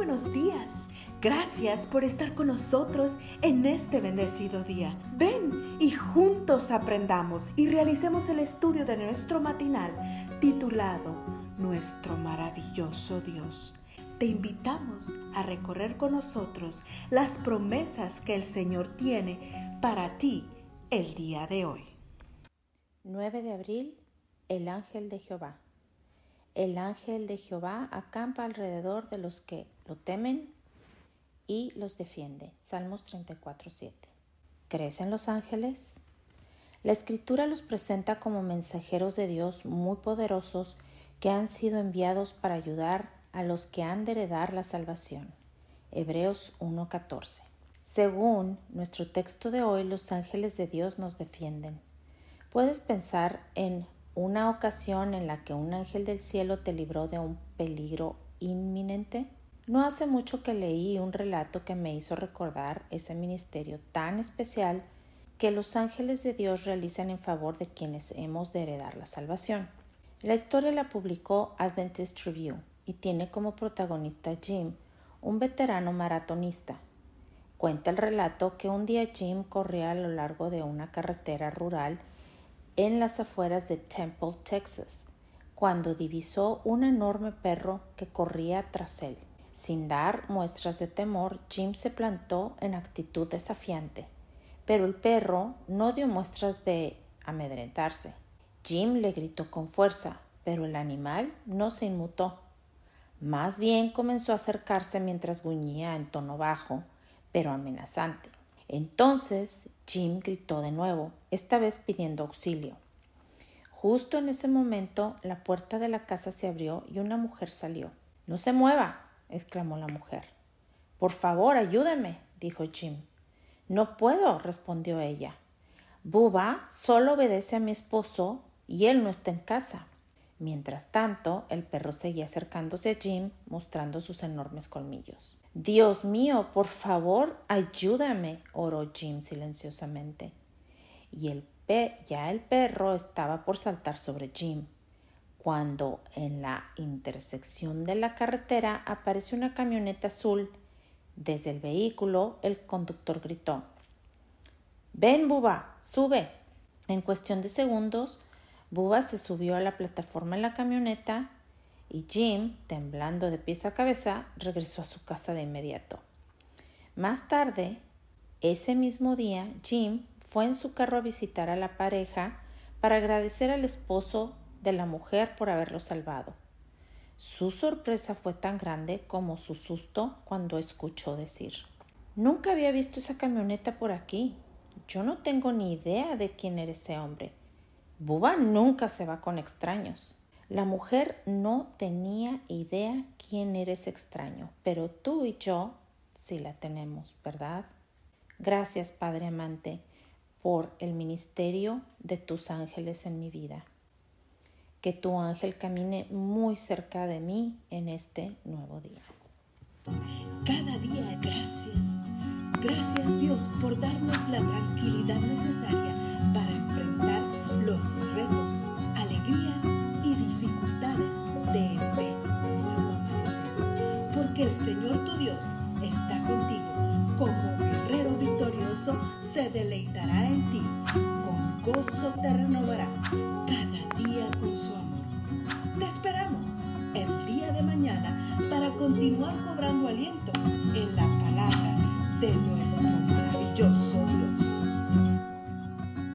buenos días. Gracias por estar con nosotros en este bendecido día. Ven y juntos aprendamos y realicemos el estudio de nuestro matinal titulado Nuestro maravilloso Dios. Te invitamos a recorrer con nosotros las promesas que el Señor tiene para ti el día de hoy. 9 de abril, el ángel de Jehová. El ángel de Jehová acampa alrededor de los que lo temen y los defiende. Salmos 34, 7. ¿Crees en los ángeles? La escritura los presenta como mensajeros de Dios muy poderosos que han sido enviados para ayudar a los que han de heredar la salvación. Hebreos 1:14. Según nuestro texto de hoy, los ángeles de Dios nos defienden. Puedes pensar en una ocasión en la que un ángel del cielo te libró de un peligro inminente? No hace mucho que leí un relato que me hizo recordar ese ministerio tan especial que los ángeles de Dios realizan en favor de quienes hemos de heredar la salvación. La historia la publicó Adventist Review y tiene como protagonista Jim, un veterano maratonista. Cuenta el relato que un día Jim corría a lo largo de una carretera rural en las afueras de Temple, Texas, cuando divisó un enorme perro que corría tras él. Sin dar muestras de temor, Jim se plantó en actitud desafiante, pero el perro no dio muestras de amedrentarse. Jim le gritó con fuerza, pero el animal no se inmutó. Más bien comenzó a acercarse mientras gruñía en tono bajo, pero amenazante. Entonces Jim gritó de nuevo, esta vez pidiendo auxilio. Justo en ese momento la puerta de la casa se abrió y una mujer salió. No se mueva, exclamó la mujer. Por favor, ayúdeme, dijo Jim. No puedo, respondió ella. Buba solo obedece a mi esposo y él no está en casa. Mientras tanto, el perro seguía acercándose a Jim, mostrando sus enormes colmillos. Dios mío, por favor, ayúdame, oró Jim silenciosamente. Y el ya el perro estaba por saltar sobre Jim, cuando en la intersección de la carretera apareció una camioneta azul. Desde el vehículo, el conductor gritó Ven, Buba, sube. En cuestión de segundos, Buba se subió a la plataforma en la camioneta y Jim, temblando de pies a cabeza, regresó a su casa de inmediato. Más tarde, ese mismo día, Jim fue en su carro a visitar a la pareja para agradecer al esposo de la mujer por haberlo salvado. Su sorpresa fue tan grande como su susto cuando escuchó decir Nunca había visto esa camioneta por aquí. Yo no tengo ni idea de quién era ese hombre. Buba nunca se va con extraños. La mujer no tenía idea quién era ese extraño, pero tú y yo sí la tenemos, ¿verdad? Gracias, Padre amante, por el ministerio de tus ángeles en mi vida. Que tu ángel camine muy cerca de mí en este nuevo día. Cada día gracias. Gracias Dios por darnos la tranquilidad necesaria el Señor tu Dios está contigo. Como guerrero victorioso se deleitará en ti. Con gozo te renovará cada día con su amor. Te esperamos el día de mañana para continuar cobrando aliento en la palabra de Dios.